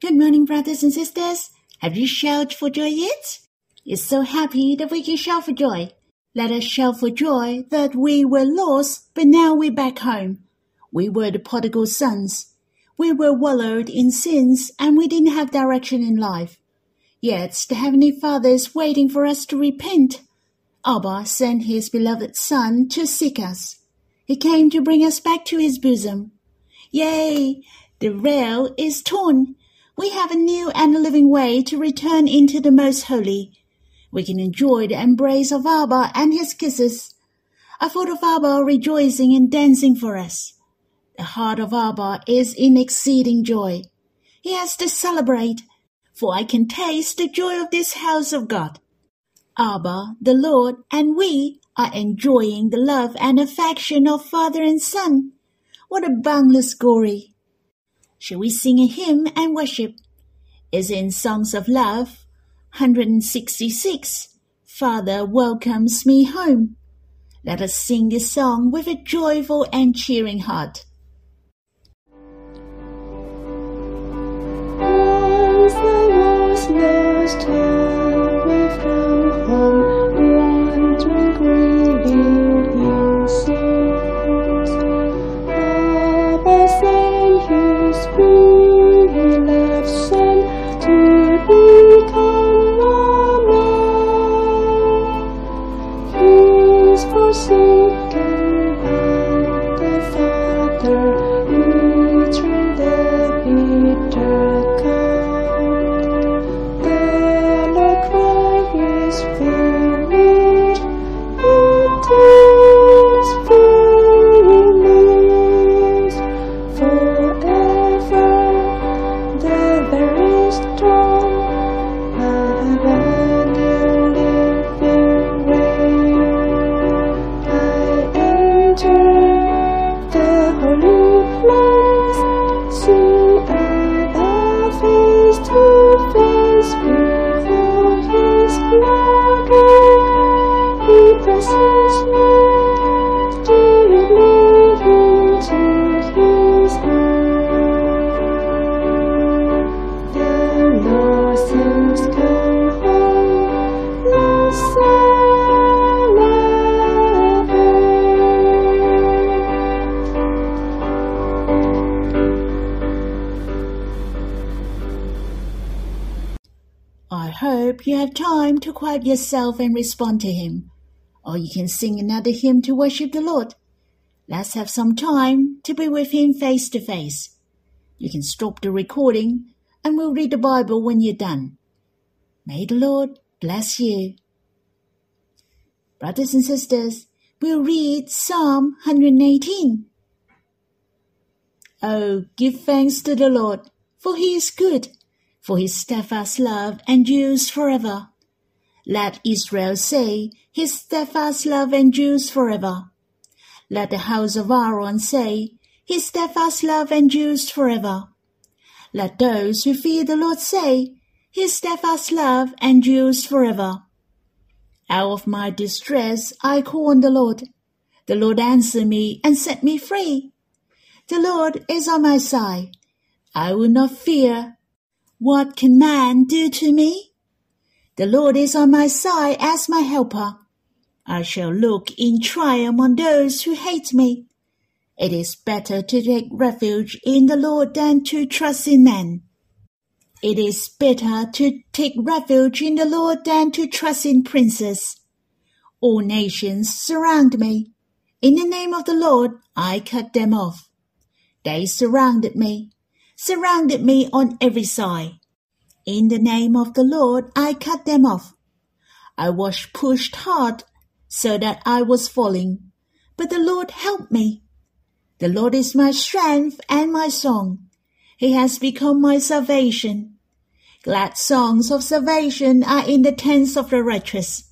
Good morning, brothers and sisters. Have you shouted for joy yet? It's so happy that we can shout for joy. Let us shout for joy that we were lost, but now we're back home. We were the prodigal sons. We were wallowed in sins and we didn't have direction in life. Yet the Heavenly Father is waiting for us to repent. Abba sent his beloved Son to seek us. He came to bring us back to his bosom. Yea, the veil is torn. We have a new and living way to return into the most holy. We can enjoy the embrace of Abba and his kisses. a thought of Abba rejoicing and dancing for us. The heart of Abba is in exceeding joy. He has to celebrate, for I can taste the joy of this house of God. Abba, the Lord, and we are enjoying the love and affection of father and son. What a boundless glory! Shall we sing a hymn and worship? Is in Songs of Love, 166. Father welcomes me home. Let us sing this song with a joyful and cheering heart. As I was lost, time to quiet yourself and respond to Him. Or you can sing another hymn to worship the Lord. Let's have some time to be with Him face to face. You can stop the recording and we'll read the Bible when you're done. May the Lord bless you. Brothers and sisters, we'll read Psalm 118. Oh, give thanks to the Lord, for he is good, for his steadfast love endures forever. Let Israel say, his steadfast love endures forever. Let the house of Aaron say, his steadfast love endures forever. Let those who fear the Lord say, his steadfast love endures forever. Out of my distress I call on the Lord. The Lord answered me and set me free. The Lord is on my side. I will not fear. What can man do to me? The Lord is on my side as my helper. I shall look in triumph on those who hate me. It is better to take refuge in the Lord than to trust in men. It is better to take refuge in the Lord than to trust in princes. All nations surround me. In the name of the Lord, I cut them off. They surrounded me, surrounded me on every side. In the name of the Lord, I cut them off. I was pushed hard so that I was falling, but the Lord helped me. The Lord is my strength and my song. He has become my salvation. Glad songs of salvation are in the tents of the righteous.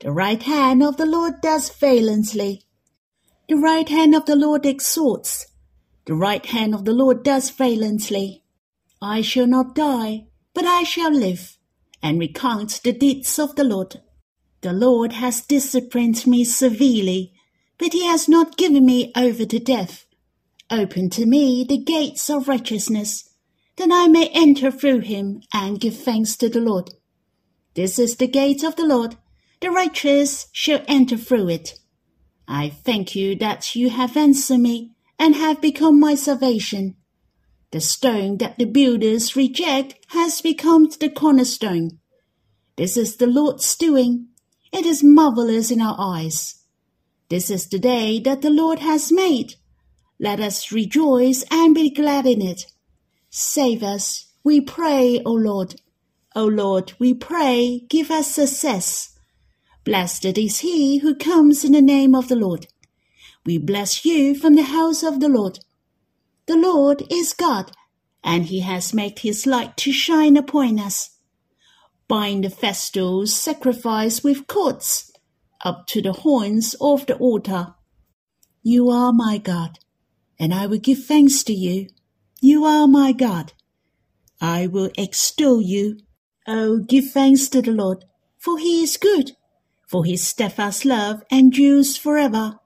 The right hand of the Lord does valiantly. The right hand of the Lord exalts. The right hand of the Lord does valiantly. I shall not die, but I shall live, and recount the deeds of the Lord. The Lord has disciplined me severely, but he has not given me over to death. Open to me the gates of righteousness. that I may enter through him and give thanks to the Lord. This is the gate of the Lord, the righteous shall enter through it. I thank you that you have answered me and have become my salvation. The stone that the builders reject has become the cornerstone. This is the Lord's doing. It is marvelous in our eyes. This is the day that the Lord has made. Let us rejoice and be glad in it. Save us, we pray, O Lord. O Lord, we pray, give us success. Blessed is he who comes in the name of the Lord. We bless you from the house of the Lord. The Lord is God, and he has made his light to shine upon us. Bind the festal sacrifice with cords up to the horns of the altar. You are my God, and I will give thanks to you. You are my God. I will extol you. Oh, give thanks to the Lord, for he is good, for his steadfast love endures forever.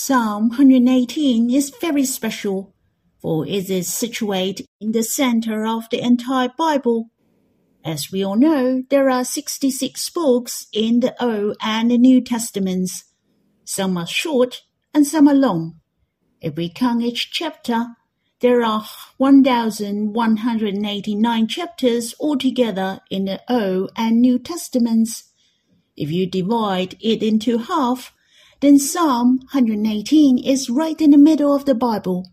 Psalm 118 is very special, for it is situated in the center of the entire Bible. As we all know, there are 66 books in the Old and the New Testaments. Some are short and some are long. If we count each chapter, there are 1,189 chapters altogether in the Old and New Testaments. If you divide it into half, then Psalm 118 is right in the middle of the Bible.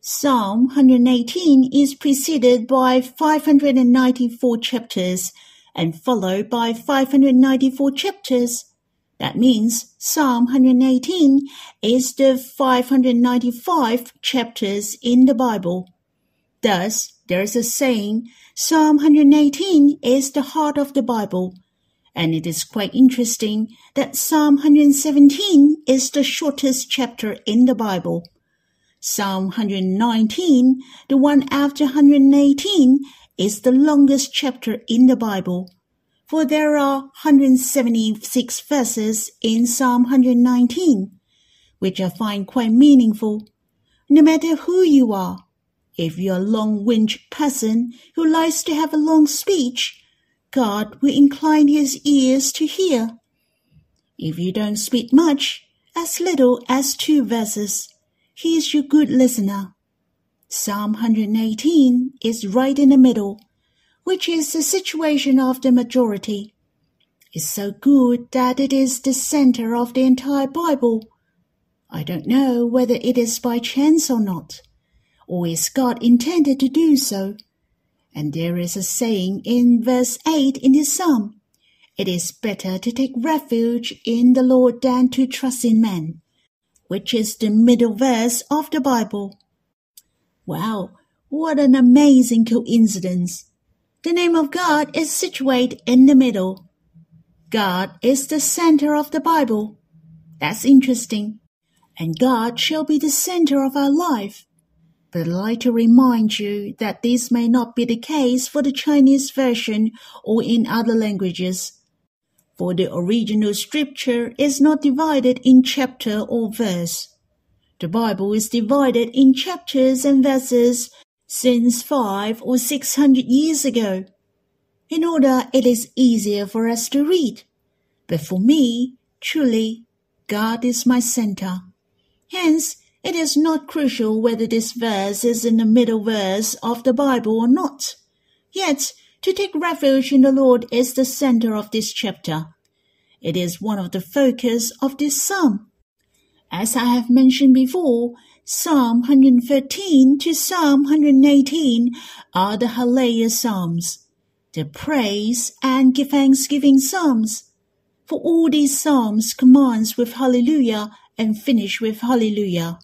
Psalm 118 is preceded by 594 chapters and followed by 594 chapters. That means Psalm 118 is the 595 chapters in the Bible. Thus, there is a saying, Psalm 118 is the heart of the Bible and it is quite interesting that Psalm 117 is the shortest chapter in the Bible. Psalm 119, the one after 118, is the longest chapter in the Bible, for there are 176 verses in Psalm 119, which I find quite meaningful. No matter who you are, if you're a long-winded person who likes to have a long speech, God will incline his ears to hear. If you don't speak much, as little as two verses, he is your good listener. Psalm 118 is right in the middle, which is the situation of the majority. It's so good that it is the center of the entire Bible. I don't know whether it is by chance or not, or is God intended to do so. And there is a saying in verse 8 in his psalm It is better to take refuge in the Lord than to trust in man, which is the middle verse of the Bible. Wow, what an amazing coincidence! The name of God is situated in the middle. God is the center of the Bible. That's interesting. And God shall be the center of our life. But like to remind you that this may not be the case for the Chinese version or in other languages. For the original scripture is not divided in chapter or verse. The Bible is divided in chapters and verses since five or six hundred years ago. In order it is easier for us to read. But for me, truly, God is my center. Hence, it is not crucial whether this verse is in the middle verse of the Bible or not. Yet, to take refuge in the Lord is the center of this chapter. It is one of the focus of this psalm. As I have mentioned before, Psalm 113 to Psalm 118 are the Hallel Psalms, the praise and thanksgiving Psalms. For all these Psalms commence with Hallelujah and finish with Hallelujah.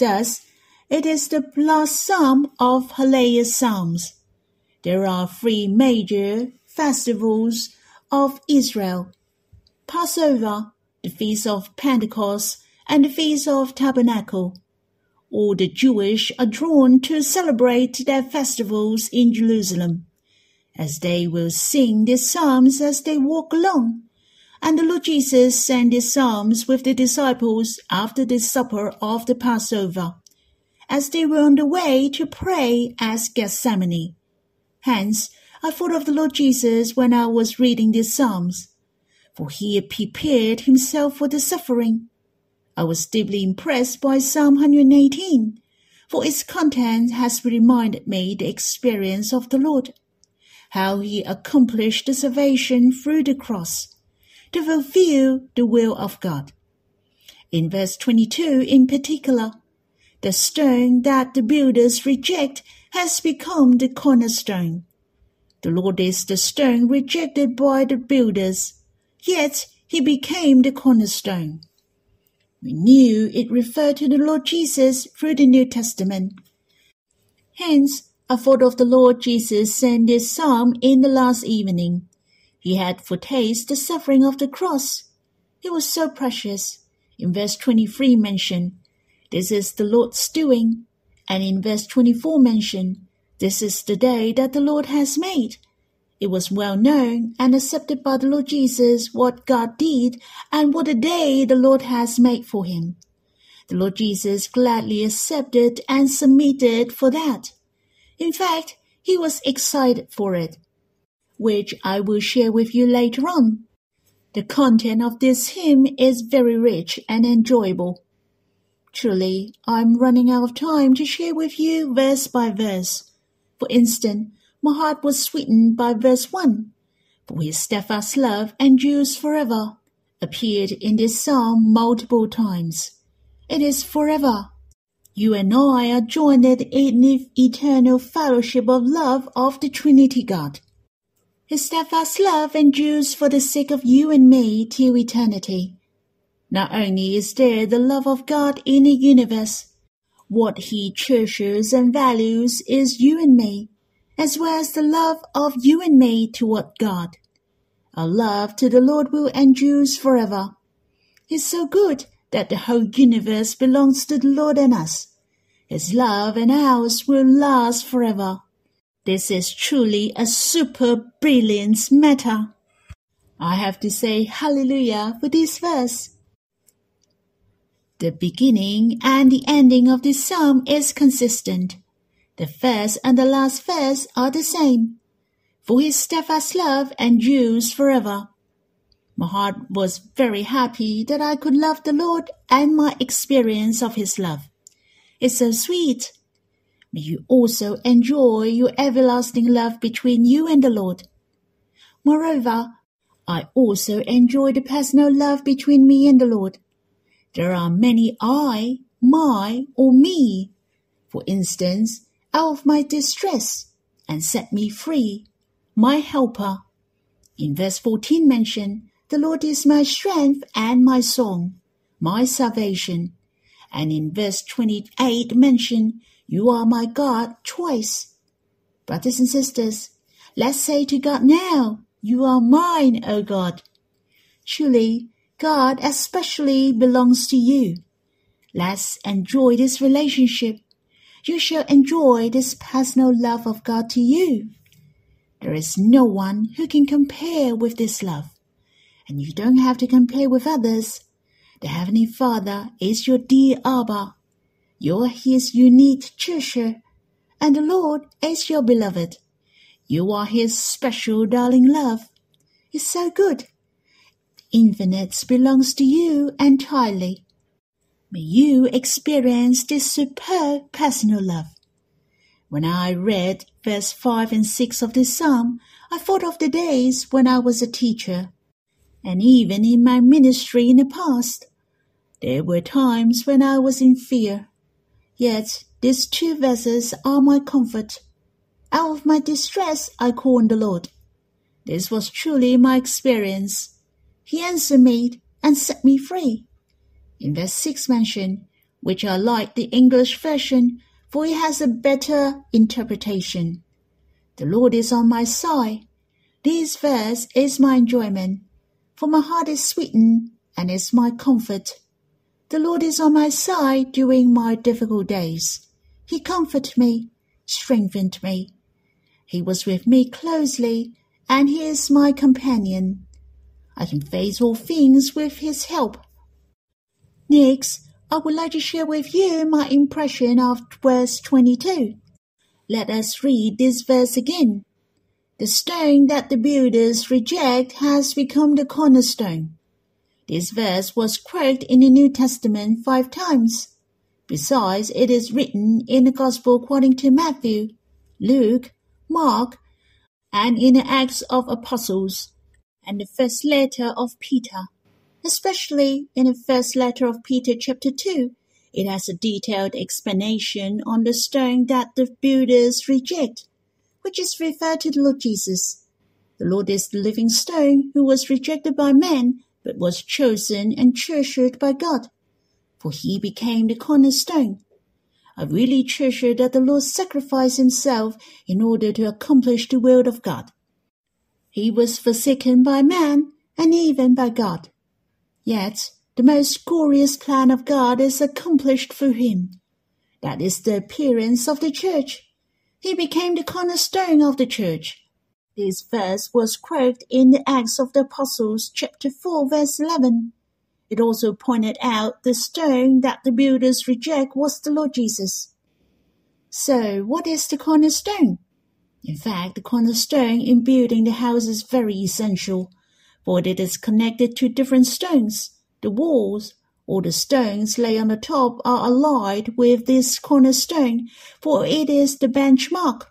Thus, it is the last psalm of Hallel Psalms. There are three major festivals of Israel Passover, the Feast of Pentecost, and the Feast of Tabernacle. All the Jewish are drawn to celebrate their festivals in Jerusalem, as they will sing these psalms as they walk along. And the Lord Jesus sang these psalms with the disciples after the supper of the Passover. as they were on the way to pray at Gethsemane. Hence, I thought of the Lord Jesus when I was reading these Psalms, for he prepared himself for the suffering. I was deeply impressed by Psalm 118, for its content has reminded me the experience of the Lord, how he accomplished the salvation through the cross, to fulfill the will of God. In verse 22 in particular, the stone that the builders reject has become the cornerstone. The Lord is the stone rejected by the builders, yet he became the cornerstone. We knew it referred to the Lord Jesus through the New Testament. Hence, I thought of the Lord Jesus saying this psalm in the last evening. He had foretasted the suffering of the cross. It was so precious. In verse 23 mention, This is the Lord's doing. And in verse 24 mention, This is the day that the Lord has made. It was well known and accepted by the Lord Jesus what God did and what a day the Lord has made for him. The Lord Jesus gladly accepted and submitted for that. In fact, he was excited for it, which I will share with you later on. The content of this hymn is very rich and enjoyable. Truly, I'm running out of time to share with you verse by verse. For instance, my heart was sweetened by verse 1. For his steadfast love endures forever, appeared in this psalm multiple times. It is forever. You and I are joined in the eternal fellowship of love of the Trinity God. His steadfast love endures for the sake of you and me till eternity. Not only is there the love of God in the universe, what he cherishes and values is you and me, as well as the love of you and me toward God. Our love to the Lord will endure forever. He's so good that the whole universe belongs to the Lord and us. His love and ours will last forever. This is truly a super brilliant matter. I have to say hallelujah for this verse. The beginning and the ending of this psalm is consistent. The first and the last verse are the same. For his steadfast love endures forever. My heart was very happy that I could love the Lord and my experience of his love. It's so sweet May you also enjoy your everlasting love between you and the Lord. Moreover, I also enjoy the personal love between me and the Lord. There are many I, my, or me, for instance, out of my distress, and set me free, my helper. In verse 14 mention, the Lord is my strength and my song, my salvation. And in verse 28 mentioned, you are my God twice. Brothers and sisters, let's say to God now, You are mine, O God. Truly, God especially belongs to you. Let's enjoy this relationship. You shall enjoy this personal love of God to you. There is no one who can compare with this love. And you don't have to compare with others. The Heavenly Father is your dear Abba you're his unique treasure, and the Lord is your beloved. You are his special darling love. He's so good. Infinite belongs to you entirely. May you experience this superb personal love. When I read verse 5 and 6 of this psalm, I thought of the days when I was a teacher, and even in my ministry in the past. There were times when I was in fear Yet these two verses are my comfort. Out of my distress I call on the Lord. This was truly my experience. He answered me and set me free. In verse 6 mentioned, which I like the English version, for it has a better interpretation. The Lord is on my side. This verse is my enjoyment, for my heart is sweetened and is my comfort. The Lord is on my side during my difficult days. He comforted me, strengthened me. He was with me closely, and he is my companion. I can face all things with his help. Next, I would like to share with you my impression of verse 22. Let us read this verse again. The stone that the builders reject has become the cornerstone. This verse was quoted in the New Testament five times. Besides, it is written in the Gospel according to Matthew, Luke, Mark, and in the Acts of Apostles, and the first letter of Peter. Especially in the first letter of Peter chapter 2, it has a detailed explanation on the stone that the builders reject, which is referred to the Lord Jesus. The Lord is the living stone who was rejected by men, but was chosen and treasured by God, for he became the cornerstone. I really treasure that the Lord sacrificed himself in order to accomplish the will of God. He was forsaken by man and even by God. Yet the most glorious plan of God is accomplished through him. That is the appearance of the church. He became the cornerstone of the church. This verse was quoted in the Acts of the Apostles, chapter 4, verse 11. It also pointed out the stone that the builders reject was the Lord Jesus. So, what is the cornerstone? In fact, the cornerstone in building the house is very essential, for it is connected to different stones. The walls, or the stones lay on the top, are allied with this cornerstone, for it is the benchmark.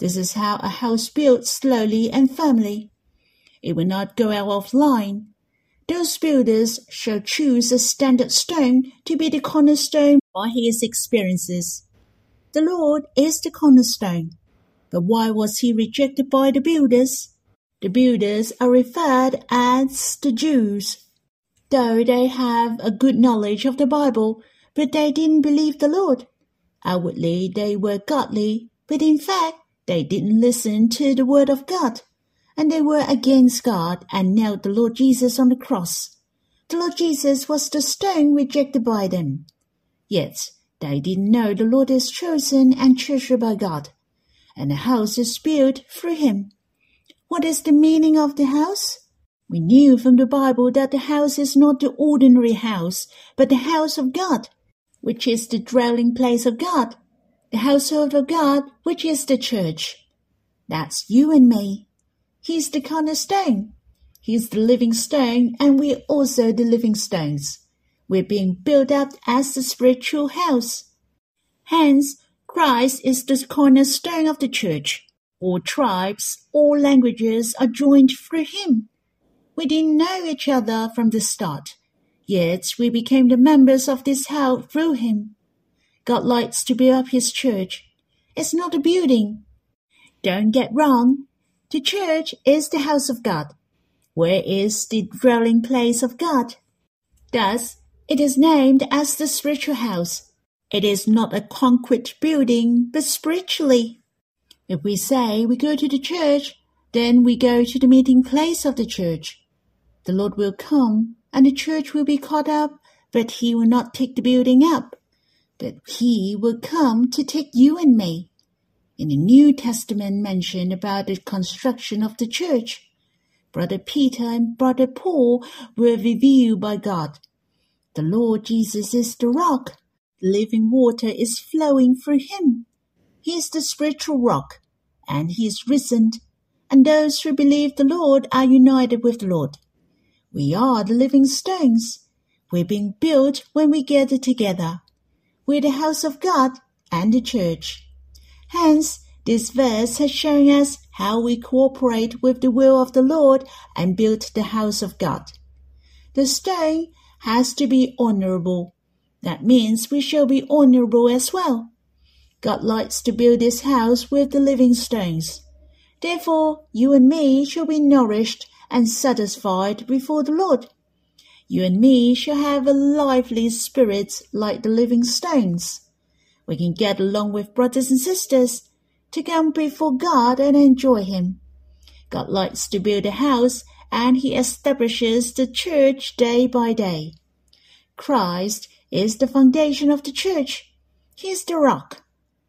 This is how a house built slowly and firmly. It will not go out of line. Those builders shall choose a standard stone to be the cornerstone by his experiences. The Lord is the cornerstone. But why was he rejected by the builders? The builders are referred as the Jews. Though they have a good knowledge of the Bible, but they didn't believe the Lord. Outwardly they were godly, but in fact they didn't listen to the word of God and they were against God and nailed the Lord Jesus on the cross. The Lord Jesus was the stone rejected by them. Yet they didn't know the Lord is chosen and treasured by God, and the house is built through him. What is the meaning of the house? We knew from the Bible that the house is not the ordinary house, but the house of God, which is the dwelling place of God, the household of God, which is the church. That's you and me. He's the cornerstone. He's the living stone, and we're also the living stones. We're being built up as the spiritual house. Hence, Christ is the cornerstone of the church. All tribes, all languages are joined through him. We didn't know each other from the start, yet we became the members of this house through him. God likes to build up his church. It's not a building. Don't get wrong, the church is the house of God, where is the dwelling place of God. Thus, it is named as the spiritual house. It is not a concrete building, but spiritually. If we say we go to the church, then we go to the meeting place of the church. The Lord will come, and the church will be caught up, but he will not take the building up. But he will come to take you and me in the New Testament mention about the construction of the church. Brother Peter and Brother Paul were revealed by God. The Lord Jesus is the rock. The living water is flowing through him. He is the spiritual rock, and he is risen, and those who believe the Lord are united with the Lord. We are the living stones. We're being built when we gather together. We're the house of God and the church. Hence, this verse has shown us how we cooperate with the will of the Lord and build the house of God. The stone has to be honorable. That means we shall be honorable as well. God likes to build his house with the living stones. Therefore, you and me shall be nourished and satisfied before the Lord. You and me shall have a lively spirit like the living stones. We can get along with brothers and sisters to come before God and enjoy Him. God likes to build a house and He establishes the church day by day. Christ is the foundation of the church. He is the rock.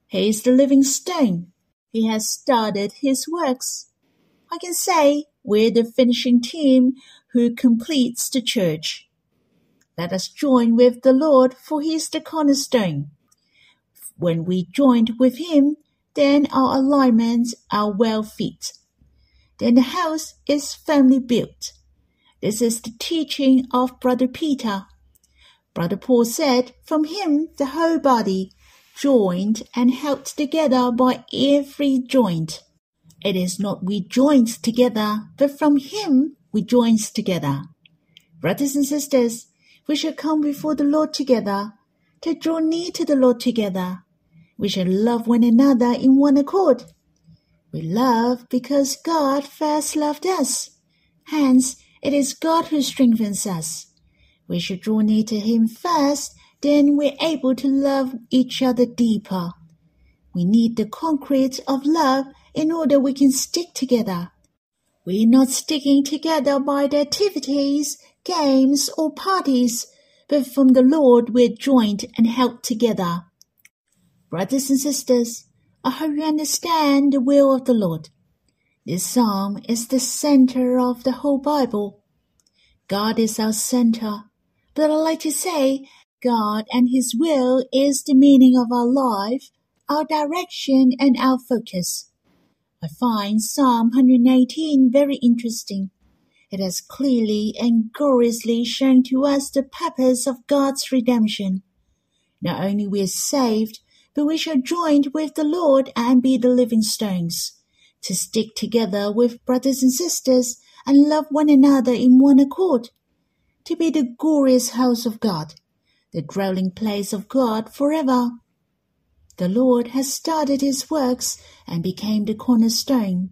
He is the living stone. He has started His works. I can say we're the finishing team who completes the church. Let us join with the Lord, for he is the cornerstone. When we joined with him, then our alignments are well fit. Then the house is firmly built. This is the teaching of Brother Peter. Brother Paul said, From him the whole body, joined and held together by every joint. It is not we joined together, but from him we joins together. Brothers and sisters, we shall come before the Lord together, to draw near to the Lord together. We shall love one another in one accord. We love because God first loved us. Hence, it is God who strengthens us. We should draw near to Him first, then we're able to love each other deeper. We need the concrete of love in order we can stick together. We're not sticking together by the activities, games, or parties, but from the Lord we're joined and held together. Brothers and sisters, I hope you understand the will of the Lord. This psalm is the center of the whole Bible. God is our center, but I like to say God and His will is the meaning of our life, our direction, and our focus. I find Psalm 118 very interesting. It has clearly and gloriously shown to us the purpose of God's redemption. Not only we are saved, but we shall join with the Lord and be the living stones, to stick together with brothers and sisters and love one another in one accord, to be the glorious house of God, the dwelling place of God forever. The Lord has started his works and became the cornerstone.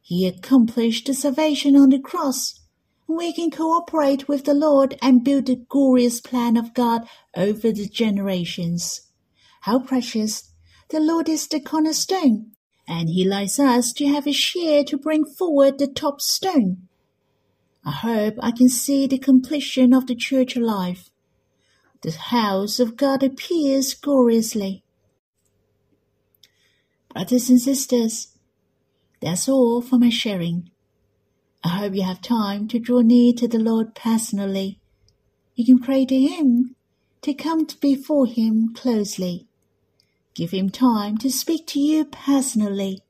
He accomplished the salvation on the cross. We can cooperate with the Lord and build the glorious plan of God over the generations. How precious! The Lord is the cornerstone, and He likes us to have a share to bring forward the top stone. I hope I can see the completion of the church life. The house of God appears gloriously. Brothers and sisters, that's all for my sharing. I hope you have time to draw near to the Lord personally. You can pray to Him, to come before Him closely. Give Him time to speak to you personally.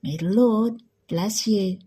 May the Lord bless you.